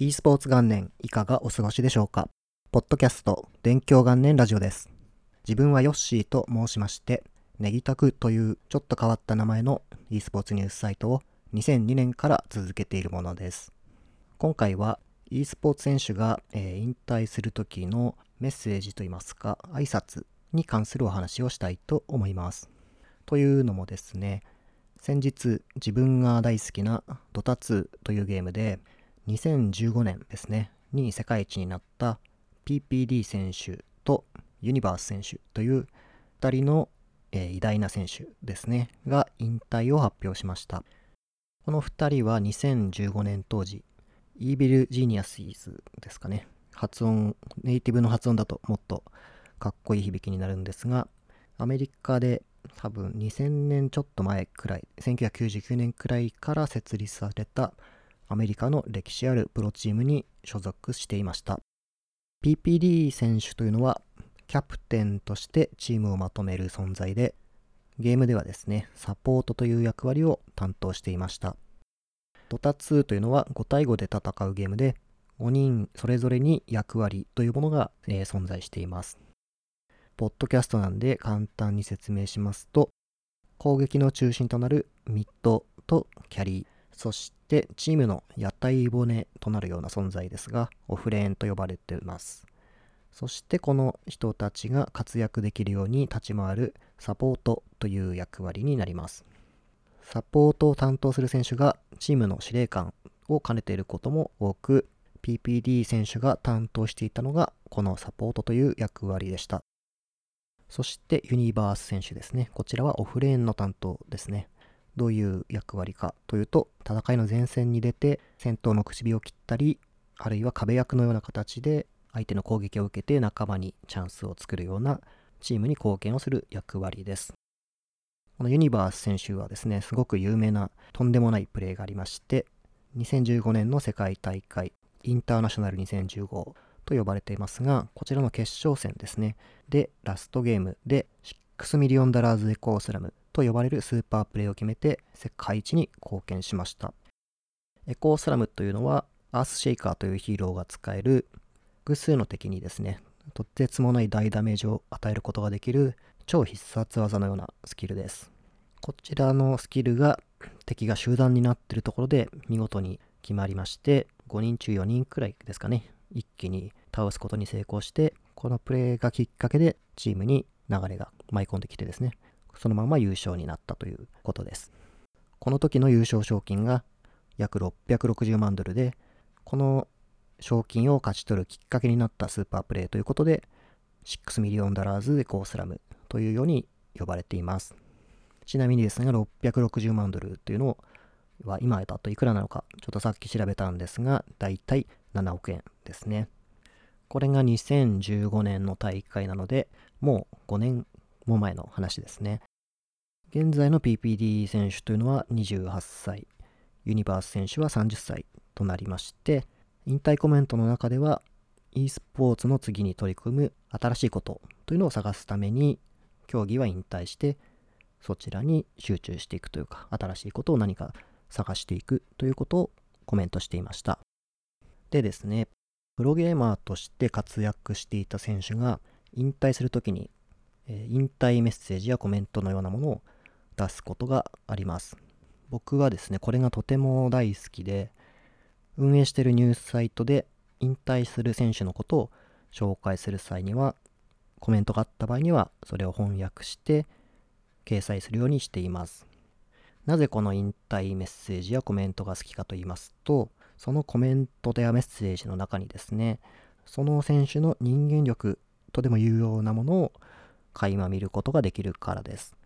e スポーツ元年いかがお過ごしでしょうか？ポッドキャスト勉強元年ラジオです。自分はヨッシーと申しまして、ネギタクというちょっと変わった名前の e スポーツニュースサイトを2002年から続けているものです。今回は e スポーツ選手が、えー、引退する時のメッセージといいますか挨拶に関するお話をしたいと思います。というのもですね、先日自分が大好きなドタツというゲームで2015年ですね、に世界一になった PPD 選手とユニバース選手という2人の、えー、偉大な選手ですね、が引退を発表しました。この2人は2015年当時、イービル・ジーニアスイズですかね。発音、ネイティブの発音だともっとかっこいい響きになるんですが、アメリカで多分2000年ちょっと前くらい、1999年くらいから設立されたアメリカの歴史あるプロチームに所属していました。PPD 選手というのはキャプテンとしてチームをまとめる存在で、ゲームではですね、サポートという役割を担当していました。ドタ2というのは5対5で戦うゲームで、5人それぞれに役割というものが、えー、存在しています。ポッドキャストなんで簡単に説明しますと、攻撃の中心となるミッドとキャリー、そしてチームの屋台骨となるような存在ですが、オフレーンと呼ばれています。そしてこの人たちが活躍できるように立ち回るサポートという役割になります。サポートを担当する選手がチームの司令官を兼ねていることも多く、PPD 選手が担当していたのがこのサポートという役割でした。そしてユニバース選手ですね。こちらはオフレーンの担当ですね。どういう役割かというと戦いの前線に出て戦闘の口火を切ったりあるいは壁役のような形で相手の攻撃を受けて仲間にチャンスを作るようなチームに貢献をする役割です。このユニバース選手はですね、すごく有名なとんでもないプレーがありまして、2015年の世界大会インターナショナル2015と呼ばれていますが、こちらの決勝戦ですね。で、ラストゲームで6 million dollars echo slam と呼ばれるスーパープレーを決めて世界一に貢献しました。エコースラムというのはアースシェイカーというヒーローが使える複数の敵にですね、とてつもない大ダメージを与えることができる超必殺技のようなスキルです。こちらのスキルが敵が集団になっているところで見事に決まりまして、5人中4人くらいですかね、一気に倒すことに成功して、このプレーがきっかけでチームに流れが舞い込んできてですね、そのまま優勝になったということです。この時の優勝賞金が約660万ドルで、この賞金を勝ち取るきっかけになったスーパープレイということで、6 million dollars echo slam というように呼ばれています。ちなみにですが、660万ドルというのは今だといくらなのか、ちょっとさっき調べたんですが、だいたい7億円ですね。これが2015年の大会なので、もう5年も前の話ですね。現在の PPD 選手というのは28歳、ユニバース選手は30歳となりまして、引退コメントの中では e スポーツの次に取り組む新しいことというのを探すために競技は引退してそちらに集中していくというか新しいことを何か探していくということをコメントしていましたでですねプロゲーマーとして活躍していた選手が引退するときに、え、引退メッセージやコメントのようなものを出すことがあります。僕はですね、これがとても大好きで、運営しているニュースサイトで引退する選手のことを紹介する際には、コメントがあった場合には、それを翻訳して掲載するようにしています。なぜこの引退メッセージやコメントが好きかと言いますと、そのコメントやメッセージの中にですね、その選手の人間力とでも有用なものを垣間見ることができるからです。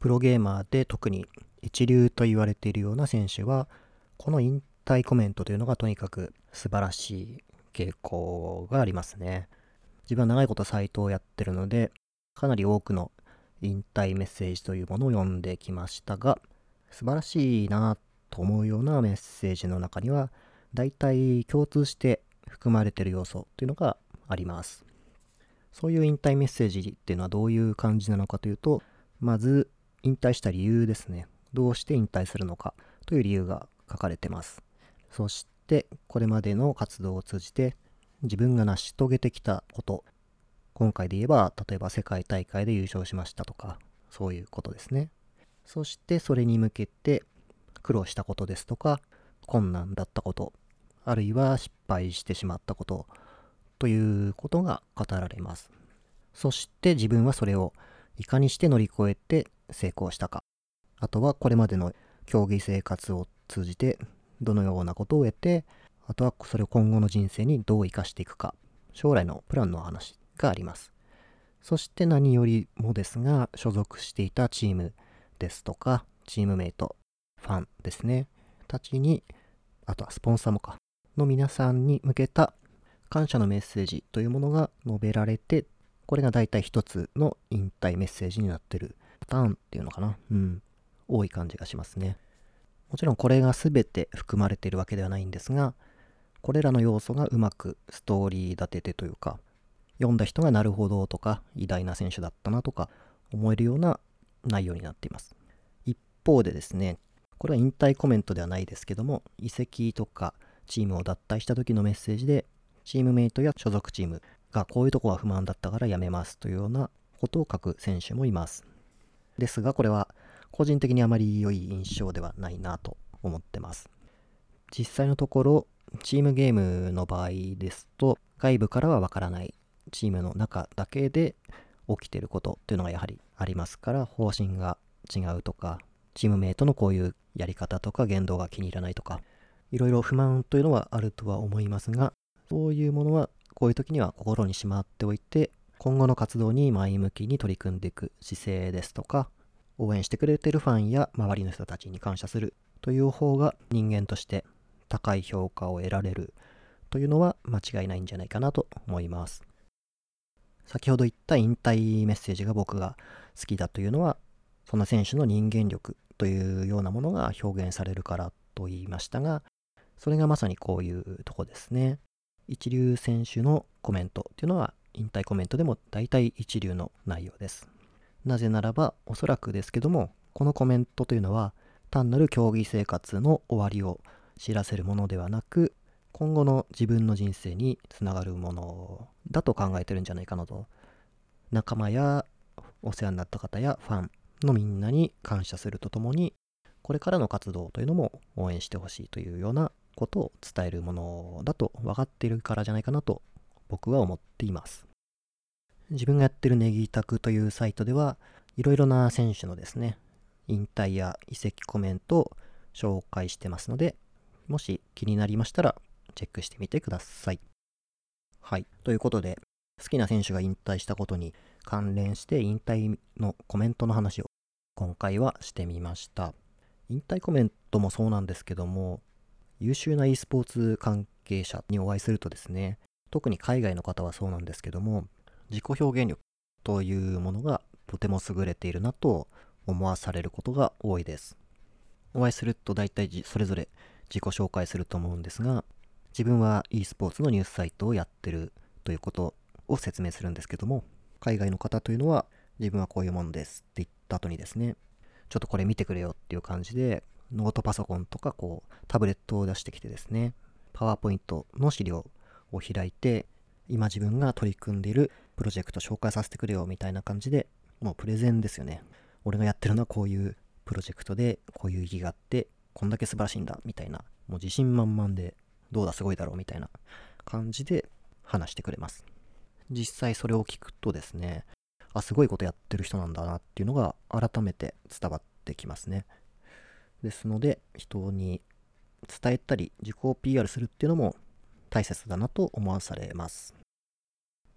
プロゲーマーで特に一流と言われているような選手は、この引退コメントというのがとにかく素晴らしい傾向がありますね。自分は長いことサイトをやってるので、かなり多くの引退メッセージというものを読んできましたが、素晴らしいなと思うようなメッセージの中には、大体共通して含まれてる要素というのがあります。そういう引退メッセージっていうのはどういう感じなのかというと、まず引退した理由ですね。どうして引退するのかという理由が書かれてます。そしてこれまでの活動を通じて自分が成し遂げてきたこと今回で言えば例えば世界大会で優勝しましたとかそういうことですねそしてそれに向けて苦労したことですとか困難だったことあるいは失敗してしまったことということが語られます。そして自分はそれをいかにして乗り越えて成功したか。あとはこれまでの競技生活を通じてどのようなことを得てあとはそれを今後の人生にどう生かしていくか。将来のプランの話があります。そして何よりもですが所属していたチームですとかチームメイトファンですね。たちにあとはスポンサーもか。の皆さんに向けた感謝のメッセージというものが述べられてこれが大体一つの引退メッセージになってるパターンっていうのかな。うん。多い感じがしますね。もちろんこれが全て含まれているわけではないんですが、これらの要素がうまくストーリー立ててというか、読んだ人がなるほどとか、偉大な選手だったなとか思えるような内容になっています。一方でですね、これは引退コメントではないですけども、移籍とかチームを脱退した時のメッセージで、チームメイトや所属チームがこういうとこは不満だったから辞めますというようなことを書く選手もいます。ですが、これは個人的にあまり良い印象ではないなと思ってます。実際のところ、チームゲームの場合ですと、外部からはわからないチームの中だけで起きてることっていうのがやはりありますから、方針が違うとか、チームメイトのこういうやり方とか言動が気に入らないとか、いろいろ不満というのはあるとは思いますが、そういうものはこういう時には心にしまっておいて、今後の活動に前向きに取り組んでいく姿勢ですとか、応援してくれてるファンや周りの人たちに感謝するという方が人間として高い評価を得られるというのは間違いないんじゃないかなと思います。先ほど言った引退メッセージが僕が好きだというのはその選手の人間力というようなものが表現されるからと言いましたがそれがまさにこういうとこですね。一流選手のコメントっていうのは引退コメントでも大体一流の内容です。なぜならば、おそらくですけども、このコメントというのは、単なる競技生活の終わりを知らせるものではなく、今後の自分の人生につながるものだと考えてるんじゃないかなと。仲間やお世話になった方やファンのみんなに感謝するとともに、これからの活動というのも応援してほしいというようなことを伝えるものだと分かっているからじゃないかなと僕は思っています。自分がやってるネギタクというサイトでは、いろいろな選手のですね、引退や移籍コメントを紹介してますので、もし気になりましたらチェックしてみてください。はい。ということで、好きな選手が引退したことに関連して引退のコメントの話を今回はしてみました。引退コメントもそうなんですけども、優秀な e スポーツ関係者にお会いするとですね、特に海外の方はそうなんですけども、自己表現力というものがとても優れているなと思わされることが多いです。お会いすると大体それぞれ自己紹介すると思うんですが、自分は e スポーツのニュースサイトをやってるということを説明するんですけども、海外の方というのは自分はこういうものですって言った後にですね、ちょっとこれ見てくれよっていう感じで、ノートパソコンとかこうタブレットを出してきてですね、パワーポイントの資料を開いて、今自分が取り組んでいるプロジェクト紹介させてくれよみたいな感じで、もうプレゼンですよね。俺がやってるのはこういうプロジェクトで、こういう意義があって、こんだけ素晴らしいんだみたいな、もう自信満々で、どうだすごいだろうみたいな感じで話してくれます。実際それを聞くとですね、あ、すごいことやってる人なんだなっていうのが改めて伝わってきますね。ですので、人に伝えたり自己 PR するっていうのも大切だなと思わされます。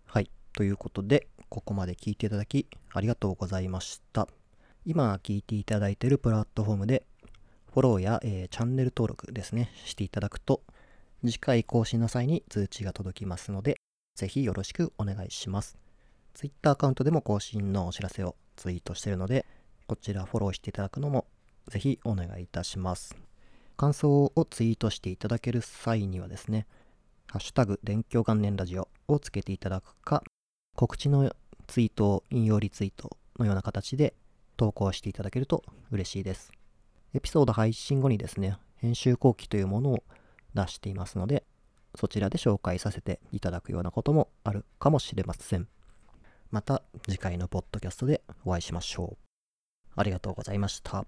はい。ということで、ここまで聞いていただきありがとうございました。今聞いていただいているプラットフォームで、フォローや、えー、チャンネル登録ですね、していただくと、次回更新の際に通知が届きますので、ぜひよろしくお願いします。Twitter アカウントでも更新のお知らせをツイートしているので、こちらフォローしていただくのもぜひお願いいたします。感想をツイートしていただける際にはですね、ハッシュタグ、電気元年ラジオをつけていただくか、告知のツイートを引用リツイートのような形で投稿していただけると嬉しいです。エピソード配信後にですね、編集後期というものを出していますので、そちらで紹介させていただくようなこともあるかもしれません。また次回のポッドキャストでお会いしましょう。ありがとうございました。